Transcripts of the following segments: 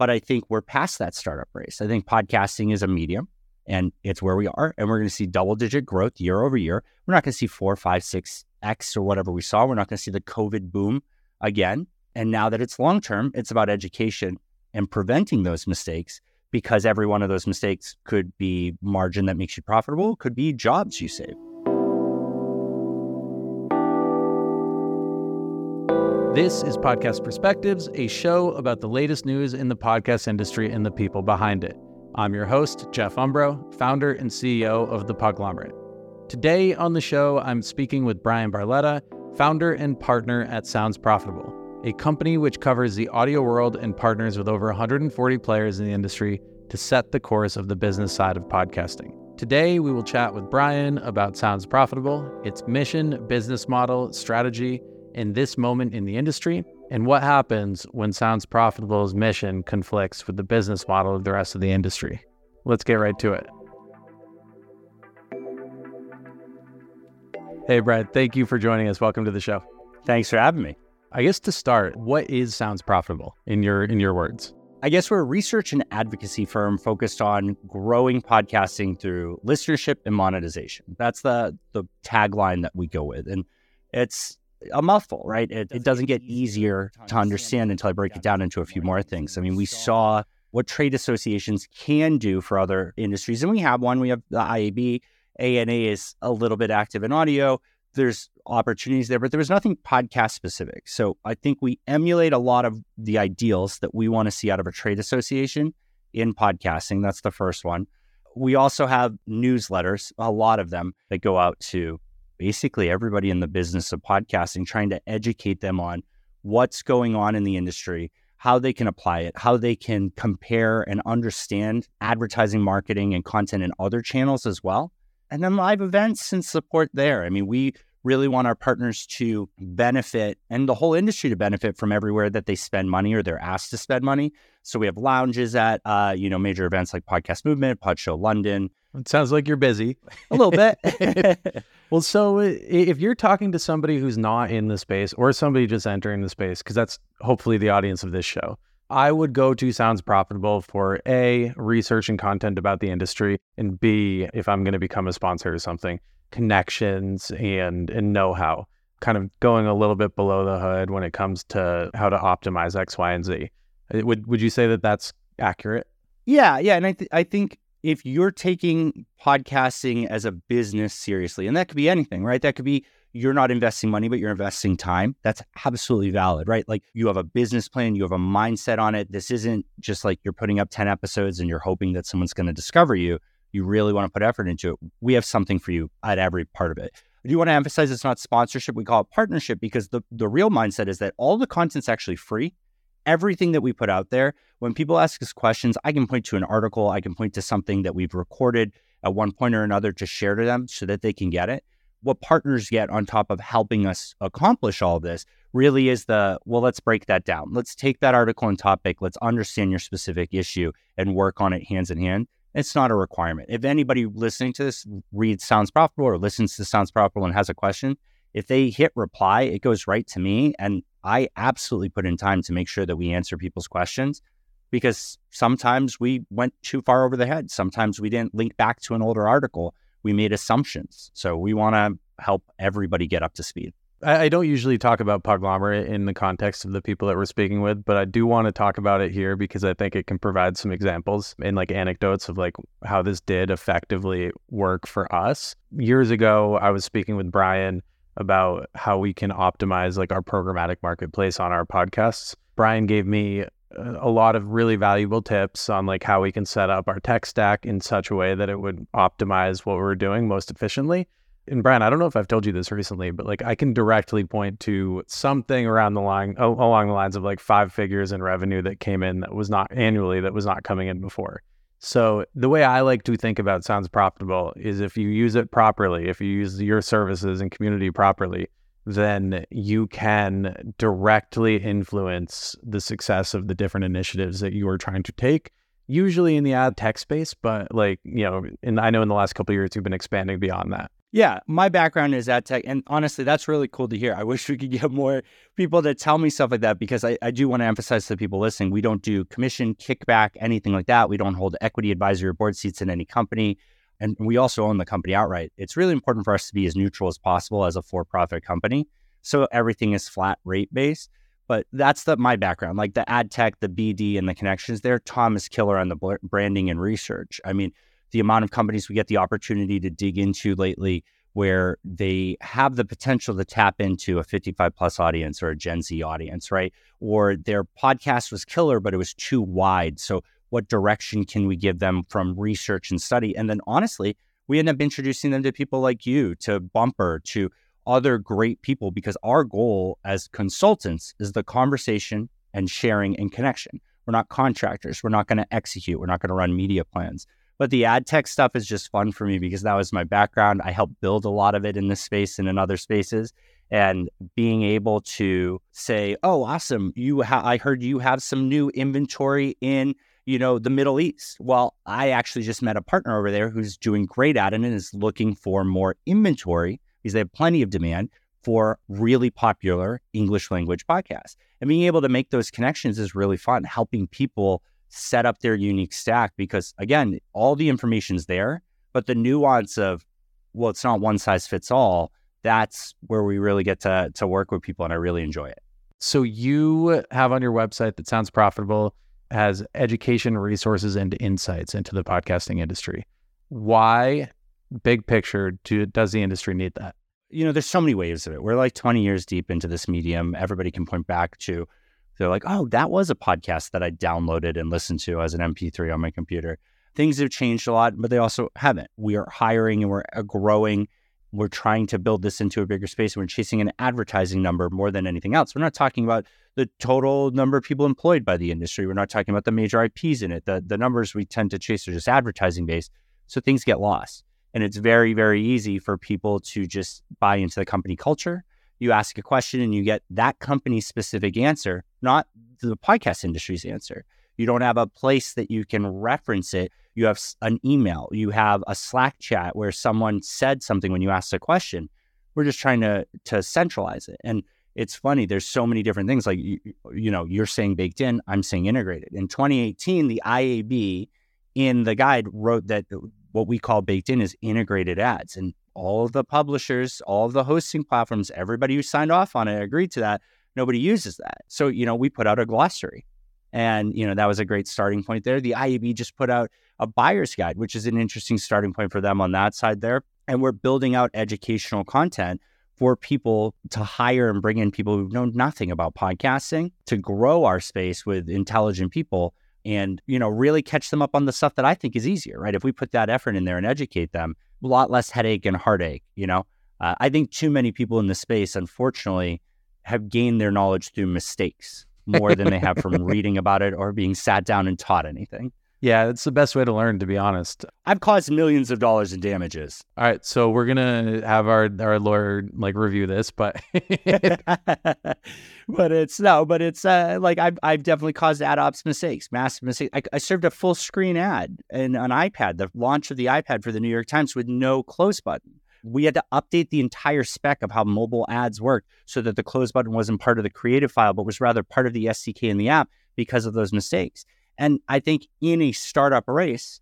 But I think we're past that startup race. I think podcasting is a medium and it's where we are. And we're going to see double digit growth year over year. We're not going to see four, five, six X or whatever we saw. We're not going to see the COVID boom again. And now that it's long term, it's about education and preventing those mistakes because every one of those mistakes could be margin that makes you profitable, could be jobs you save. This is Podcast Perspectives, a show about the latest news in the podcast industry and the people behind it. I'm your host, Jeff Umbro, founder and CEO of The Podglomerate. Today on the show, I'm speaking with Bryan Barletta, founder and partner at Sounds Profitable, a company which covers the audio world and partners with over 140 players in the industry to set the course of the business side of podcasting. Today, we will chat with Bryan about Sounds Profitable, its mission, business model, strategy, in this moment in the industry and what happens when Sounds Profitable's mission conflicts with the business model of the rest of the industry. Let's get right to it. Hey, Brad, thank you for joining us. Welcome to the show. Thanks for having me. I guess to start, what is Sounds Profitable in your in your words? I guess we're a research and advocacy firm focused on growing podcasting through listenership and monetization. That's the the tagline that we go with. And it's a mouthful, right? It, it doesn't get easier to understand until I break it down into a few more things. I mean, we saw what trade associations can do for other industries, and we have one. We have the IAB. ANA is a little bit active in audio. There's opportunities there, but there was nothing podcast specific. So I think we emulate a lot of the ideals that we want to see out of a trade association in podcasting. That's the first one. We also have newsletters, a lot of them that go out to basically everybody in the business of podcasting, trying to educate them on what's going on in the industry, how they can apply it, how they can compare and understand advertising, marketing, and content in other channels as well. And then live events and support there. I mean, we really want our partners to benefit and the whole industry to benefit from everywhere that they spend money or they're asked to spend money. So we have lounges at uh, you know major events like Podcast Movement, Pod Show London. It sounds like you're busy a little bit. well, so if you're talking to somebody who's not in the space or somebody just entering the space, because that's hopefully the audience of this show, I would go to Sounds Profitable for A, research and content about the industry, and B, if I'm going to become a sponsor or something, connections and, and know how, kind of going a little bit below the hood when it comes to how to optimize X, Y, and Z. Uh, would, would you say that that's accurate? Yeah, yeah. And I, th- I think if you're taking podcasting as a business seriously, and that could be anything, right? That could be you're not investing money, but you're investing time. That's absolutely valid, right? Like you have a business plan, you have a mindset on it. This isn't just like you're putting up 10 episodes and you're hoping that someone's going to discover you. You really want to put effort into it. We have something for you at every part of it. I do want to emphasize it's not sponsorship. We call it partnership because the, the real mindset is that all the content's actually free everything that we put out there, when people ask us questions, I can point to an article, I can point to something that we've recorded at one point or another to share to them so that they can get it. What partners get on top of helping us accomplish all this really is the well, let's break that down. Let's take that article and topic, let's understand your specific issue and work on it hands in hand. It's not a requirement. If anybody listening to this reads Sounds Profitable or listens to Sounds Profitable and has a question, if they hit reply, it goes right to me. And I absolutely put in time to make sure that we answer people's questions because sometimes we went too far over the head. Sometimes we didn't link back to an older article. We made assumptions. So we want to help everybody get up to speed. I, don't usually talk about Podglomerate in the context of the people that we're speaking with, but I do want to talk about it here because I think it can provide some examples and like anecdotes of like how this did effectively work for us. Years ago, I was speaking with Bryan about how we can optimize like our programmatic marketplace on our podcasts. Bryan gave me uh, a lot of really valuable tips on like how we can set up our tech stack in such a way that it would optimize what we're doing most efficiently. And Bryan, I don't know if I've told you this recently, but like I can directly point to something around the line along the lines of like five figures in revenue that came in that was not annually that was not coming in before. So the way I like to think about sounds profitable is if you use it properly, if you use your services and community properly, then you can directly influence the success of the different initiatives that you are trying to take usually in the ad tech space but like you know and i know in the last couple years you've been expanding beyond that yeah my background is ad tech and honestly that's really cool to hear i wish we could get more people to tell me stuff like that because i, I do want to emphasize to the people listening we don't do commission kickback anything like that we don't hold equity advisory board seats in any company and we also own the company outright. It's really important for us to be as neutral as possible as a for-profit company. So everything is flat rate based. But that's the my background, like the ad tech, the BD, and the connections there. Tom is killer on the branding and research. I mean, the amount of companies we get the opportunity to dig into lately where they have the potential to tap into a 55 plus audience or a Gen Z audience, right? Or their podcast was killer, but it was too wide. So what direction can we give them from research and study? And then honestly, we end up introducing them to people like you, to Bumper, to other great people, because our goal as consultants is the conversation and sharing and connection. We're not contractors. We're not going to execute. We're not going to run media plans. But the ad tech stuff is just fun for me because that was my background. I helped build a lot of it in this space and in other spaces. And being able to say, "Oh, awesome! You, ha- I heard you have some new inventory in you know, the Middle East. Well, I actually just met a partner over there who's doing great at it and is looking for more inventory because they have plenty of demand for really popular English language podcasts. And being able to make those connections is really fun, helping people set up their unique stack because, again, all the information's there, but the nuance of, well, it's not one size fits all. That's where we really get to, to work with people, and I really enjoy it. So, you have on your website that sounds profitable has education, resources, and insights into the podcasting industry. Why, big picture, do, does the industry need that? You know, there's so many waves of it. We're like 20 years deep into this medium. Everybody can point back to, they're like, oh, that was a podcast that I downloaded and listened to as an MP3 on my computer. Things have changed a lot, but they also haven't. We are hiring and we're uh, growing we're trying to build this into a bigger space we're chasing an advertising number more than anything else. We're not talking about the total number of people employed by the industry. We're not talking about the major IPs in it. The, the numbers we tend to chase are just advertising based. So things get lost. And it's very, very easy for people to just buy into the company culture. You ask a question and you get that company specific answer, not the podcast industry's answer. You don't have a place that you can reference it you have an email, you have a Slack chat where someone said something when you asked a question. We're just trying to to centralize it. And it's funny, there's so many different things like you, you know, you're saying baked in, I'm saying integrated. In 2018, the IAB in the guide wrote that what we call baked in is integrated ads and all of the publishers, all of the hosting platforms, everybody who signed off on it agreed to that. Nobody uses that. So, you know, we put out a glossary and, you know, that was a great starting point there. The IAB just put out a buyer's guide, which is an interesting starting point for them on that side there. And we're building out educational content for people to hire and bring in people who know nothing about podcasting to grow our space with intelligent people and you know really catch them up on the stuff that I think is easier, right? If we put that effort in there and educate them, a lot less headache and heartache. You know, uh, I think too many people in the space, unfortunately, have gained their knowledge through mistakes more than they have from reading about it or being sat down and taught anything. Yeah, it's the best way to learn, to be honest. I've caused millions of dollars in damages. All right, so we're gonna have our our lawyer like review this, but but it's no, but it's uh, like I've I've definitely caused ad ops mistakes, massive mistakes. I, I served a full screen ad in an iPad, the launch of the iPad for the New York Times with no close button. We had to update the entire spec of how mobile ads work so that the close button wasn't part of the creative file, but was rather part of the SDK in the app because of those mistakes. And I think in a startup race,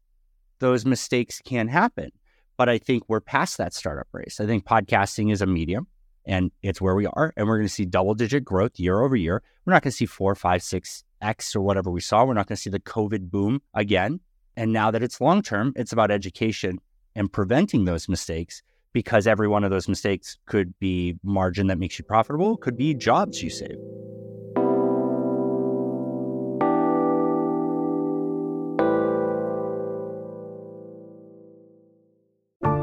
those mistakes can happen. But I think we're past that startup race. I think podcasting is a medium And it's where we are. And we're going to see double digit growth year over year. We're not going to see four, five, six X or whatever we saw. We're not going to see the COVID boom again. And now that it's long term, it's about education and preventing those mistakes because every one of those mistakes could be margin that makes you profitable, could be jobs you save.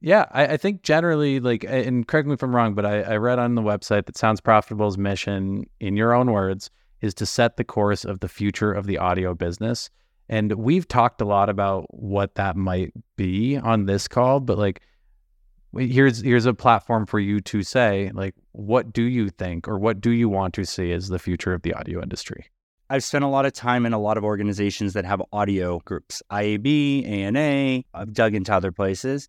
Yeah, I, I, think generally, like, and correct me if I'm wrong, but I, I read on the website that Sounds Profitable's mission, in your own words, is to set the course of the future of the audio business. And we've talked a lot about what that might be on this call, but like, here's here's a platform for you to say, like, what do you think, or what do you want to see as the future of the audio industry? I've spent a lot of time in a lot of organizations that have audio groups, IAB, ANA. I've dug into other places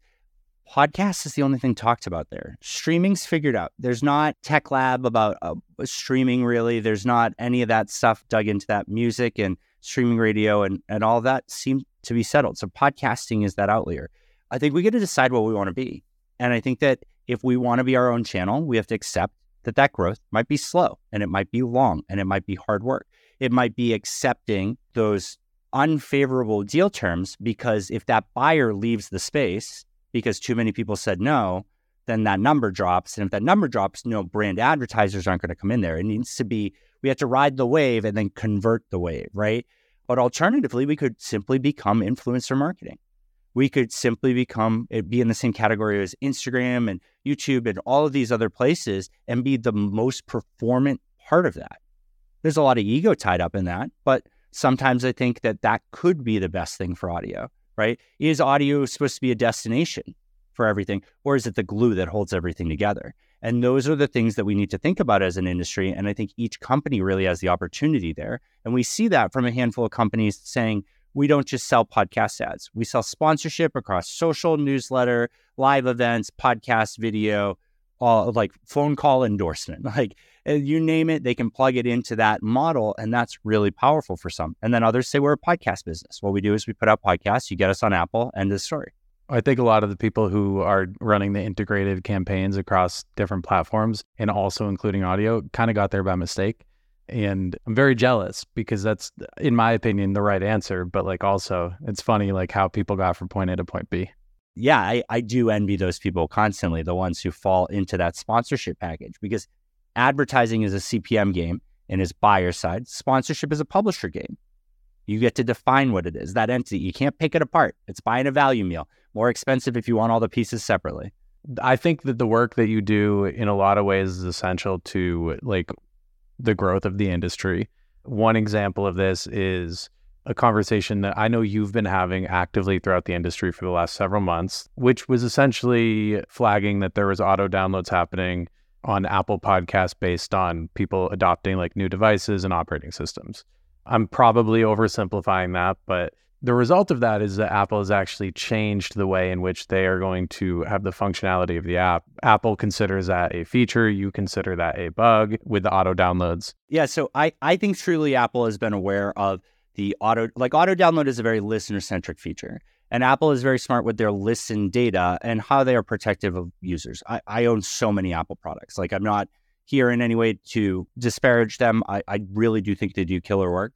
podcast is the only thing talked about there. Streaming's figured out. There's not tech lab about uh, streaming really. There's not any of that stuff dug into that music and streaming radio and, and all that seem to be settled. So podcasting is that outlier. I think we get to decide what we want to be. And I think that if we want to be our own channel, we have to accept that that growth might be slow and it might be long and it might be hard work. It might be accepting those unfavorable deal terms because if that buyer leaves the space, because too many people said no, then that number drops. And if that number drops, no brand advertisers aren't going to come in there. It needs to be, we have to ride the wave and then convert the wave, right? But alternatively, we could simply become influencer marketing. We could simply become, it be in the same category as Instagram and YouTube and all of these other places and be the most performant part of that. There's a lot of ego tied up in that, but sometimes I think that that could be the best thing for audio right? Is audio supposed to be a destination for everything, or is it the glue that holds everything together? And those are the things that we need to think about as an industry. And I think each company really has the opportunity there. And we see that from a handful of companies saying, we don't just sell podcast ads, we sell sponsorship across social, newsletter, live events, podcast, video, all like phone call endorsement. Like uh, you name it, they can plug it into that model. And that's really powerful for some. And then others say we're a podcast business. What we do is we put out podcasts, you get us on Apple, end of story. I think a lot of the people who are running the integrated campaigns across different platforms and also including audio kind of got there by mistake. And I'm very jealous because that's, in my opinion, the right answer. But like also, it's funny like how people got from point A to point B. Yeah, I, I do envy those people constantly, the ones who fall into that sponsorship package because advertising is a CPM game and is buyer side. Sponsorship is a publisher game. You get to define what it is, that entity. You can't pick it apart. It's buying a value meal. More expensive if you want all the pieces separately. I think that the work that you do in a lot of ways is essential to like the growth of the industry. One example of this is a conversation that I know you've been having actively throughout the industry for the last several months, which was essentially flagging that there was auto downloads happening on Apple Podcasts based on people adopting like new devices and operating systems. I'm probably oversimplifying that, but the result of that is that Apple has actually changed the way in which they are going to have the functionality of the app. Apple considers that a feature, you consider that a bug with the auto downloads. Yeah, so I, I think truly Apple has been aware of the auto like auto download is a very listener centric feature. And Apple is very smart with their listen data and how they are protective of users. I, I own so many Apple products. Like I'm not here in any way to disparage them. I, I really do think they do killer work.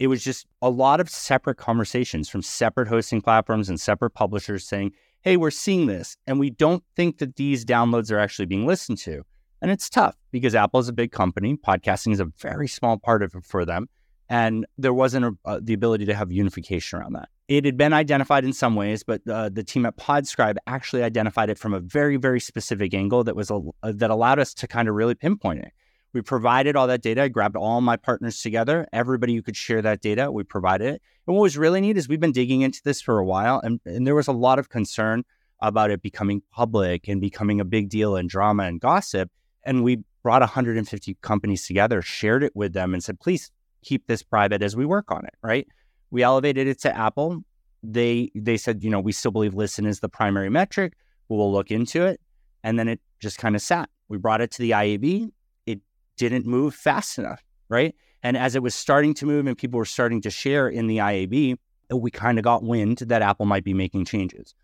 it was just a lot of separate conversations from separate hosting platforms and separate publishers saying, hey, we're seeing this, and we don't think that these downloads are actually being listened to. And it's tough because Apple is a big company. Podcasting is a very small part of it for them. And there wasn't a, uh, the ability to have unification around that. It had been identified in some ways, but uh, the team at Podscribe actually identified it from a very, very specific angle that was a, uh, that allowed us to kind of really pinpoint it. We provided all that data. I grabbed all my partners together. Everybody who could share that data, we provided it. And what was really neat is we've been digging into this for a while, and, and there was a lot of concern about it becoming public and becoming a big deal and drama and gossip. And we brought 150 companies together, shared it with them, and said, please keep this private as we work on it, right? We elevated it to Apple. They they said, you know, we still believe listen is the primary metric. We'll look into it. And then it just kind of sat. We brought it to the IAB. It didn't move fast enough, right? And as it was starting to move and people were starting to share in the IAB, we kind of got wind that Apple might be making changes.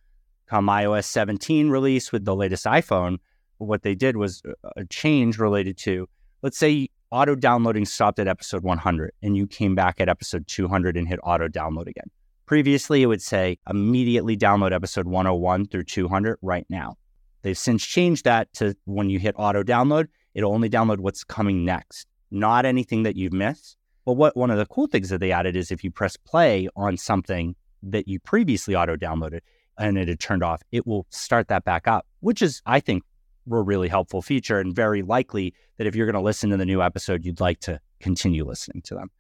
Come iOS 17 release with the latest iPhone, what they did was a change related to, let's say auto downloading stopped at episode 100 and you came back at episode 200 and hit auto download again. Previously, it would say immediately download episode 101 through 200 right now. They've since changed that to when you hit auto download, it'll only download what's coming next, not anything that you've missed. But what one of the cool things that they added is if you press play on something that you previously auto downloaded and it had turned off, it will start that back up, which is, I think, a really helpful feature and very likely that if you're going to listen to the new episode, you'd like to continue listening to them.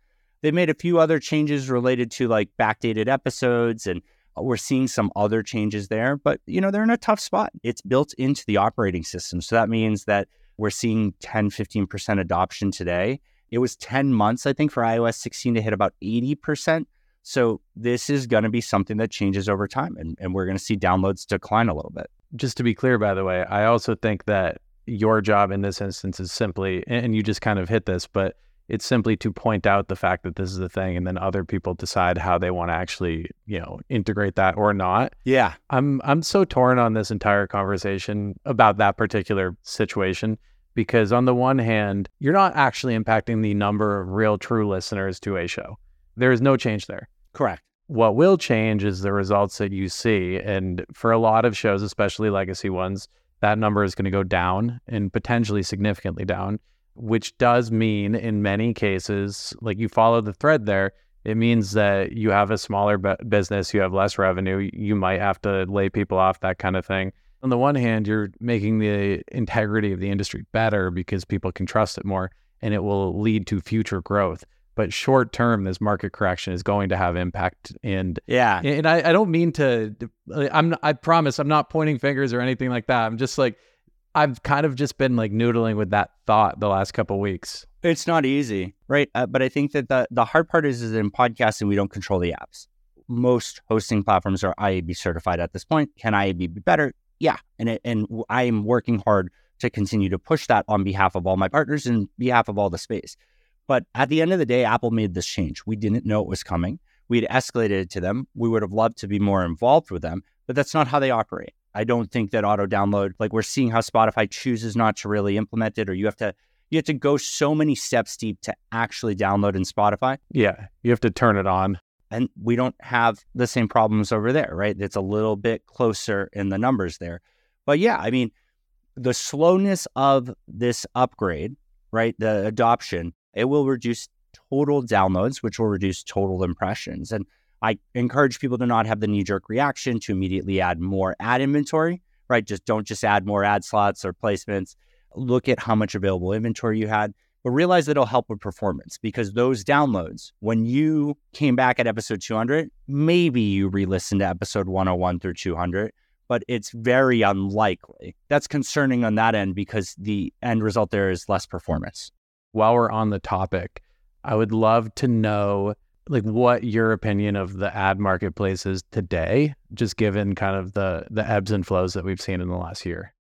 They've made a few other changes related to like backdated episodes and uh, we're seeing some other changes there, but you know, they're in a tough spot. It's built into the operating system. So that means that we're seeing 10, 15% adoption today. It was 10 months, I think, for iOS 16 to hit about 80%. So this is going to be something that changes over time and, and we're going to see downloads decline a little bit just to be clear, by the way, I also think that your job in this instance is simply, and you just kind of hit this, but it's simply to point out the fact that this is a thing and then other people decide how they want to actually you know integrate that or not. Yeah. I'm i'm so torn on this entire conversation about that particular situation because on the one hand you're not actually impacting the number of real true listeners to a show. There is no change there. Correct what will change is the results that you see. And for a lot of shows, especially legacy ones, that number is going to go down and potentially significantly down, which does mean in many cases, like you follow the thread there, it means that you have a smaller business, you have less revenue, you might have to lay people off, that kind of thing. On the one hand, you're making the integrity of the industry better because people can trust it more and it will lead to future growth but short term this market correction is going to have impact. And yeah. and I, I don't mean to i'm i promise i'm not pointing fingers or anything like that. I'm just like i've kind of just been like noodling with that thought the last couple weeks. It's not easy right? Uh, but i think that the, the hard part is, is in podcasting we don't control the apps. Most hosting platforms are iab certified at this point. Can iab be better? Yeah. And it, and i'm working hard to continue to push that on behalf of all my partners and behalf of all the space but at the end of the day, Apple made this change. We didn't know it was coming. We had escalated it to them. We would have loved to be more involved with them, but that's not how they operate. I don't think that auto download, like we're seeing how Spotify chooses not to really implement it, or you have to you have to go so many steps deep to actually download in Spotify. Yeah, you have to turn it on. And we don't have the same problems over there, right? It's a little bit closer in the numbers there. But yeah, I mean, the slowness of this upgrade, right? The adoption it will reduce total downloads, which will reduce total impressions. And I encourage people to not have the knee jerk reaction to immediately add more ad inventory, right? Just don't just add more ad slots or placements. Look at how much available inventory you had, but realize that it'll help with performance because those downloads, when you came back at episode 200, maybe you re listened to episode 101 through 200, but it's very unlikely. That's concerning on that end because the end result there is less performance while we're on the topic, I would love to know like what your opinion of the ad marketplace is today, just given kind of the the ebbs and flows that we've seen in the last year.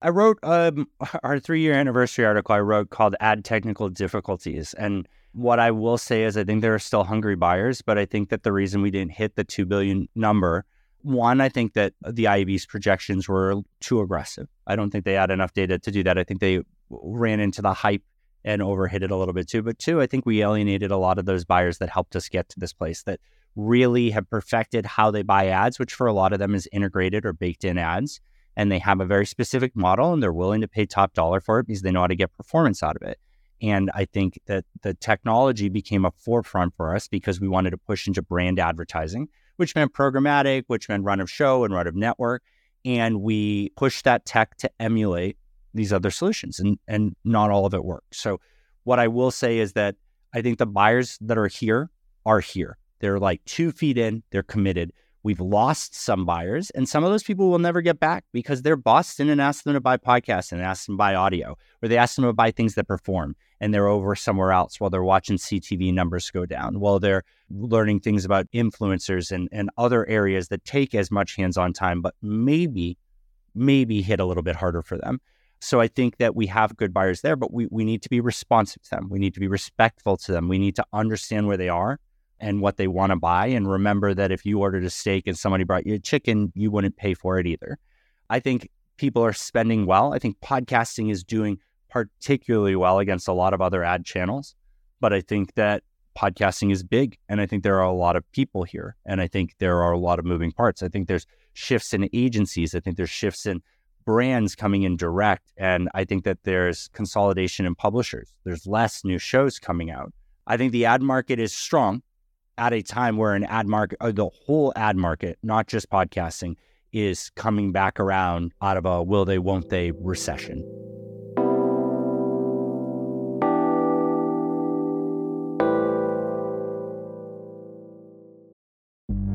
I wrote um, our three year anniversary article I wrote called Ad Technical Difficulties. And what I will say is I think there are still hungry buyers, but I think that the reason we didn't hit the 2 billion number, one, I think that the IAB's projections were too aggressive. I don't think they had enough data to do that. I think they ran into the hype and overhit it a little bit too. But two, I think we alienated a lot of those buyers that helped us get to this place that really have perfected how they buy ads, which for a lot of them is integrated or baked in ads. And they have a very specific model and they're willing to pay top dollar for it because they know how to get performance out of it. And I think that the technology became a forefront for us because we wanted to push into brand advertising, which meant programmatic, which meant run of show and run of network. And we pushed that tech to emulate these other solutions, and, and not all of it worked. So, what I will say is that I think the buyers that are here are here. They're like two feet in, they're committed. We've lost some buyers, and some of those people will never get back because their boss didn't ask them to buy podcasts and ask them to buy audio, or they asked them to buy things that perform, and they're over somewhere else while they're watching CTV numbers go down, while they're learning things about influencers and, and other areas that take as much hands on time, but maybe, maybe hit a little bit harder for them. So I think that we have good buyers there, but we, we need to be responsive to them. We need to be respectful to them. We need to understand where they are and what they want to buy. And remember that if you ordered a steak and somebody brought you a chicken, you wouldn't pay for it either. I think people are spending well. I think podcasting is doing particularly well against a lot of other ad channels. But I think that podcasting is big. And I think there are a lot of people here. And I think there are a lot of moving parts. I think there's shifts in agencies. I think there's shifts in brands coming in direct. And I think that there's consolidation in publishers. There's less new shows coming out. I think the ad market is strong at a time where an ad market, or the whole ad market, not just podcasting, is coming back around out of a will they, won't they recession.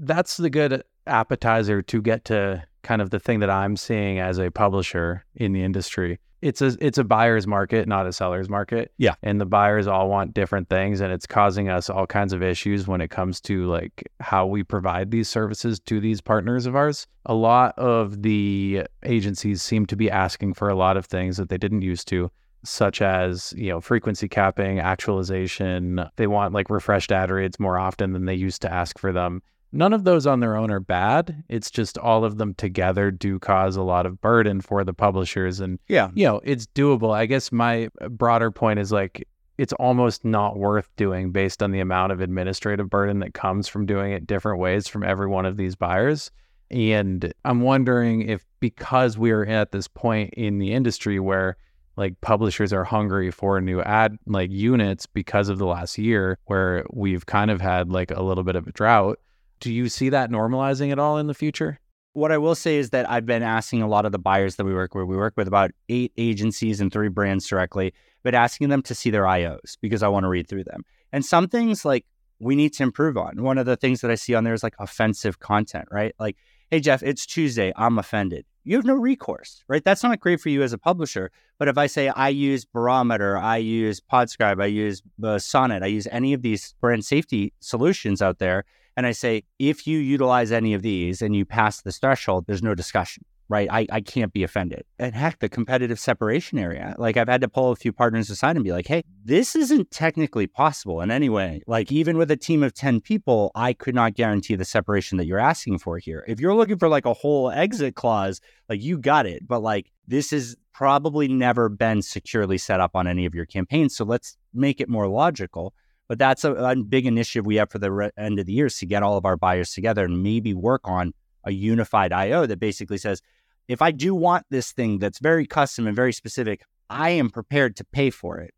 that's the good appetizer to get to kind of the thing that I'm seeing as a publisher in the industry. It's a it's a buyer's market, not a seller's market. Yeah. And the buyers all want different things and it's causing us all kinds of issues when it comes to like how we provide these services to these partners of ours. A lot of the agencies seem to be asking for a lot of things that they didn't used to such as you know frequency capping actualization they want like refreshed ad reads more often than they used to ask for them None of those on their own are bad. It's just all of them together do cause a lot of burden for the publishers. And, yeah, you know, it's doable. I guess my uh, broader point is like, it's almost not worth doing based on the amount of administrative burden that comes from doing it different ways from every one of these buyers. And I'm wondering if because we're at this point in the industry where like publishers are hungry for new ad like units because of the last year where we've kind of had like a little bit of a drought do you see that normalizing at all in the future? What I will say is that I've been asking a lot of the buyers that we work with. We work with about eight agencies and three brands directly, but asking them to see their IOs because I want to read through them. And some things like we need to improve on. One of the things that I see on there is like offensive content, right? Like, hey, Jeff, it's Tuesday. I'm offended. You have no recourse, right? That's not great for you as a publisher. But if I say I use Barometer, I use Podscribe, I use uh, Sounder, I use any of these brand safety solutions out there, and I say, if you utilize any of these and you pass this threshold, there's no discussion, right? I, I can't be offended. And heck, the competitive separation area, like I've had to pull a few partners aside and be like, hey, this isn't technically possible in any way. Like, even with a team of 10 people, I could not guarantee the separation that you're asking for here. If you're looking for like a whole exit clause, like you got it. But like, this is probably never been securely set up on any of your campaigns. So let's make it more logical. But that's a, a big initiative we have for the re- end of the year is to get all of our buyers together and maybe work on a unified IO that basically says, if I do want this thing that's very custom and very specific, I am prepared to pay for it.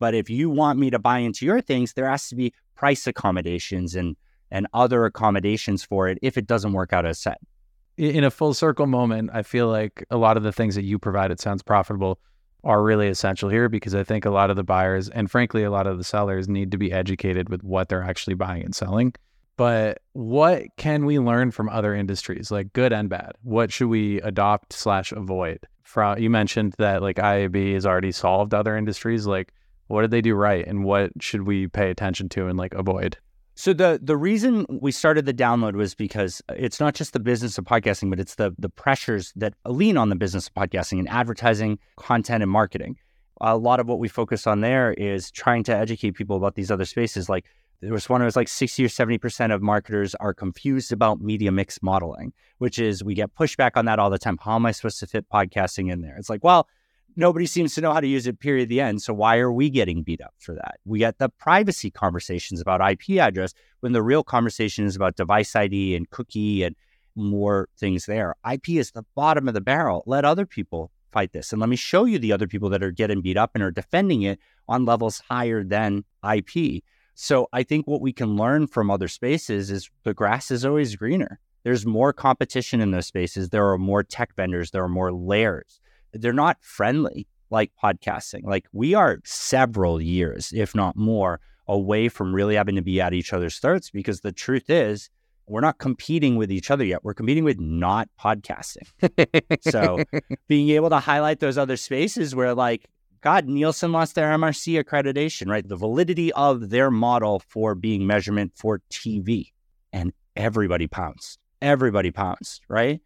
But if you want me to buy into your things, there has to be price accommodations and and other accommodations for it if it doesn't work out as set. In a full circle moment, I feel like a lot of the things that you provide, it sounds profitable are really essential here because I think a lot of the buyers and frankly a lot of the sellers need to be educated with what they're actually buying and selling. But what can we learn from other industries, like good and bad? What should we adopt slash avoid from you mentioned that like IAB has already solved other industries. Like, what did they do right, and what should we pay attention to and like avoid? So the the reason we started the download was because uh, it's not just the business of podcasting, but it's the the pressures that lean on the business of podcasting and advertising, content, and marketing. A lot of what we focus on there is trying to educate people about these other spaces. Like there was one, it was like 60 or 70% of marketers are confused about media mix modeling, which is we get pushback on that all the time. How am I supposed to fit podcasting in there? It's like, well, nobody seems to know how to use it, period, the end. So why are we getting beat up for that? We got the privacy conversations about IP address when the real conversation is about device ID and cookie and more things there. IP is the bottom of the barrel. Let other people fight this. And let me show you the other people that are getting beat up and are defending it on levels higher than IP. So I think what we can learn from other spaces is the grass is always greener. There's more competition in those spaces. There are more tech vendors. There are more layers they're not friendly like podcasting. Like we are several years, if not more, away from really having to be at each other's throats because the truth is we're not competing with each other yet. We're competing with not podcasting. so being able to highlight those other spaces where like God, Nielsen lost their MRC accreditation, right? The validity of their model for being measurement for TV. And everybody pounced. Everybody pounced, right?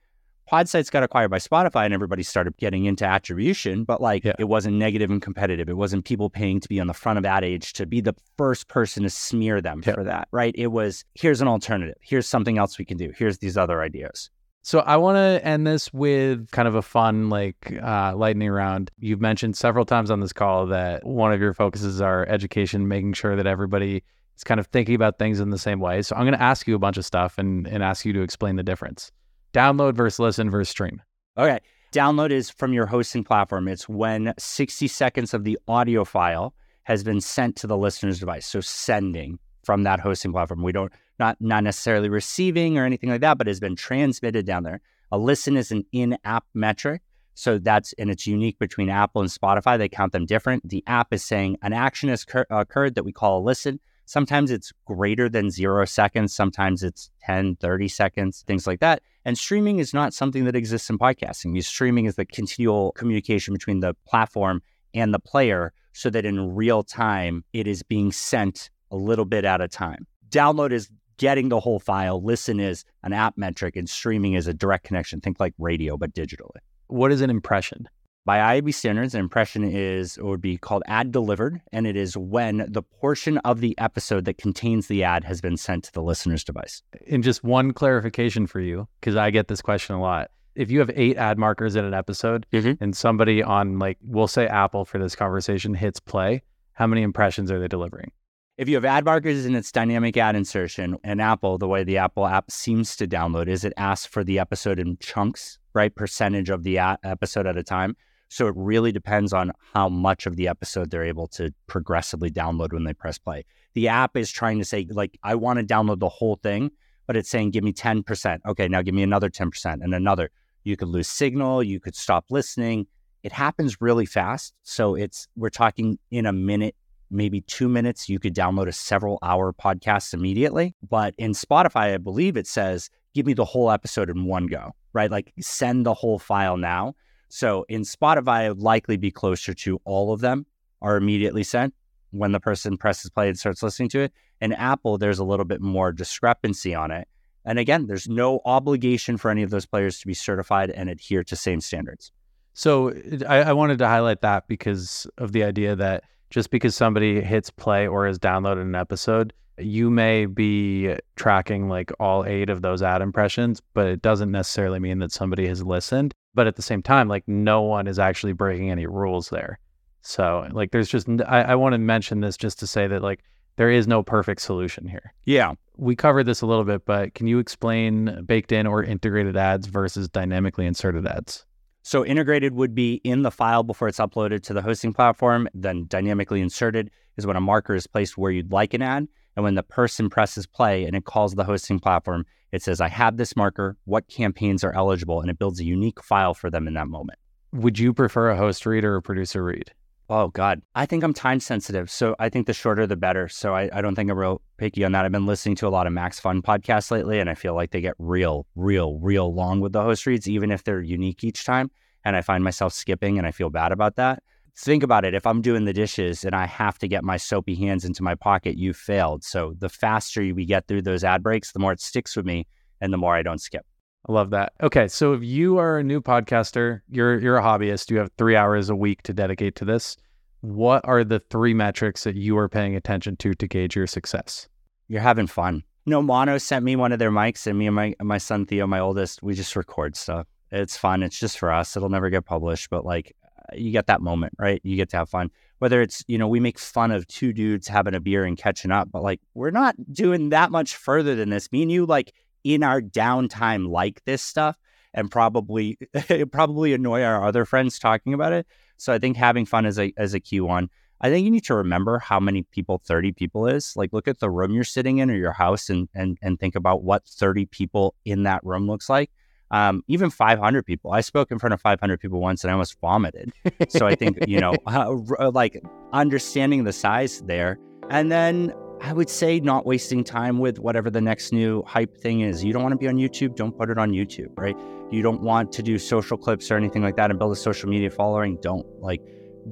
Podsights got acquired by Spotify and everybody started getting into attribution, but like yeah. it wasn't negative and competitive. It wasn't people paying to be on the front of Ad Age to be the first person to smear them yeah. for that, right? It was here's an alternative. Here's something else we can do. Here's these other ideas. So I want to end this with kind of a fun, like uh, lightning round. You've mentioned several times on this call that one of your focuses are education, making sure that everybody is kind of thinking about things in the same way. So I'm going to ask you a bunch of stuff and, and ask you to explain the difference. Download versus listen versus stream. Okay. Download is from your hosting platform. It's when 60 seconds of the audio file has been sent to the listener's device. So sending from that hosting platform. We don't not not necessarily receiving or anything like that, but has been transmitted down there. A listen is an in-app metric. So that's and it's unique between Apple and Spotify. They count them different. The app is saying an action has occurred that we call a listen. Sometimes it's greater than zero seconds. Sometimes it's 10, 30 seconds, things like that. And streaming is not something that exists in podcasting. Streaming is the continual communication between the platform and the player so that in real time, it is being sent a little bit at a time. Download is getting the whole file. Listen is an app metric, and streaming is a direct connection. Think like radio, but digitally. What is an impression? By IAB standards, an impression is it would be called ad delivered, and it is when the portion of the episode that contains the ad has been sent to the listener's device. And just one clarification for you, because I get this question a lot. If you have eight ad markers in an episode mm-hmm. and somebody on, like, we'll say Apple for this conversation hits play, how many impressions are they delivering? If you have ad markers in its dynamic ad insertion, and Apple, the way the Apple app seems to download is it asks for the episode in chunks, right? Percentage of the episode at a time. So it really depends on how much of the episode they're able to progressively download when they press play. The app is trying to say, like, I want to download the whole thing, but it's saying, give me 10%. Okay, now give me another 10% and another. You could lose signal, you could stop listening. It happens really fast. So it's, we're talking in a minute, maybe two minutes, you could download a several hour podcast immediately. But in Spotify, I believe it says, give me the whole episode in one go, right? Like send the whole file now. So in Spotify, it would likely be closer to all of them are immediately sent when the person presses play and starts listening to it. In Apple, there's a little bit more discrepancy on it. And again, there's no obligation for any of those players to be certified and adhere to same standards. So I, I wanted to highlight that because of the idea that just because somebody hits play or has downloaded an episode, you may be tracking like all eight of those ad impressions, but it doesn't necessarily mean that somebody has listened. But at the same time, like no one is actually breaking any rules there. So like there's just I, I want to mention this just to say that like there is no perfect solution here. Yeah. We covered this a little bit, but can you explain baked in or integrated ads versus dynamically inserted ads? So integrated would be in the file before it's uploaded to the hosting platform. Then dynamically inserted is when a marker is placed where you'd like an ad. And when the person presses play and it calls the hosting platform, it says, I have this marker, what campaigns are eligible, and it builds a unique file for them in that moment. Would you prefer a host read or a producer read? Oh, God. I think I'm time sensitive. So I think the shorter, the better. So I, I don't think I'm real picky on that. I've been listening to a lot of Max Fun podcasts lately, and I feel like they get real, real, real long with the host reads, even if they're unique each time. and I find myself skipping and I feel bad about that. Think about it. If I'm doing the dishes and I have to get my soapy hands into my pocket, you failed. So the faster we get through those ad breaks, the more it sticks with me and the more I don't skip. I love that. Okay, so if you are a new podcaster, you're you're a hobbyist, you have 3 hours a week to dedicate to this. What are the three metrics that you are paying attention to to gauge your success? You're having fun. No, Mono sent me one of their mics, and me and my my son Theo, my oldest, we just record stuff. It's fun. It's just for us. It'll never get published, but like uh, you get that moment, right? You get to have fun. Whether it's, you know, we make fun of two dudes having a beer and catching up, but like we're not doing that much further than this. Me and you, like in our downtime, like this stuff and probably probably annoy our other friends talking about it. So I think having fun is a is a key one. I think you need to remember how many people 30 people is. Like look at the room you're sitting in or your house and and and think about what 30 people in that room looks like. Um, even 500 people. I spoke in front of 500 people once and I almost vomited. so I think, you know, uh, like understanding the size there. And then I would say not wasting time with whatever the next new hype thing is. You don't want to be on YouTube, don't put it on YouTube, right? You don't want to do social clips or anything like that and build a social media following, don't. Like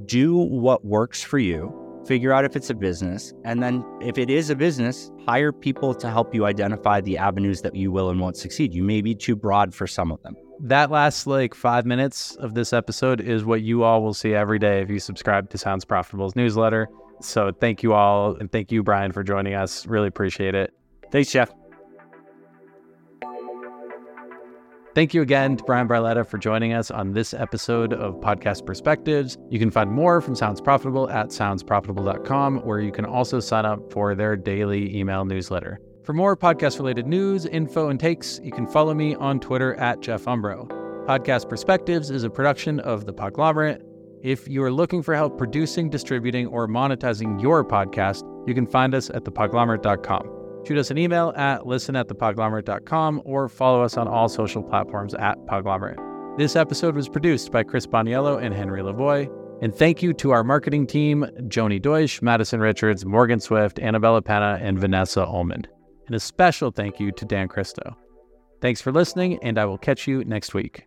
do what works for you, figure out if it's a business, and then if it is a business, hire people to help you identify the avenues that you will and won't succeed. You may be too broad for some of them. That last like five minutes of this episode is what you all will see every day if you subscribe to Sounds Profitable's newsletter. So thank you all, and thank you, Bryan, for joining us. Really appreciate it. Thanks, Jeff. Thank you again to Bryan Barletta for joining us on this episode of Podcast Perspectives. You can find more from Sounds Profitable at soundsprofitable.com, where you can also sign up for their daily email newsletter. For more podcast related news, info, and takes, you can follow me on Twitter at Jeff Umbro. Podcast Perspectives is a production of The Podglomerate. If you are looking for help producing, distributing, or monetizing your podcast, you can find us at thepodglomerate.com. Shoot us an email at listen at thepodglomerate.com or follow us on all social platforms at Podglomerate. This episode was produced by Chris Boniello and Henry Lavoie. And thank you to our marketing team, Joni Deutsch, Madison Richards, Morgan Swift, Annabella Penna, and Vanessa Ullman. And a special thank you to Dan Christo. Thanks for listening, and I will catch you next week.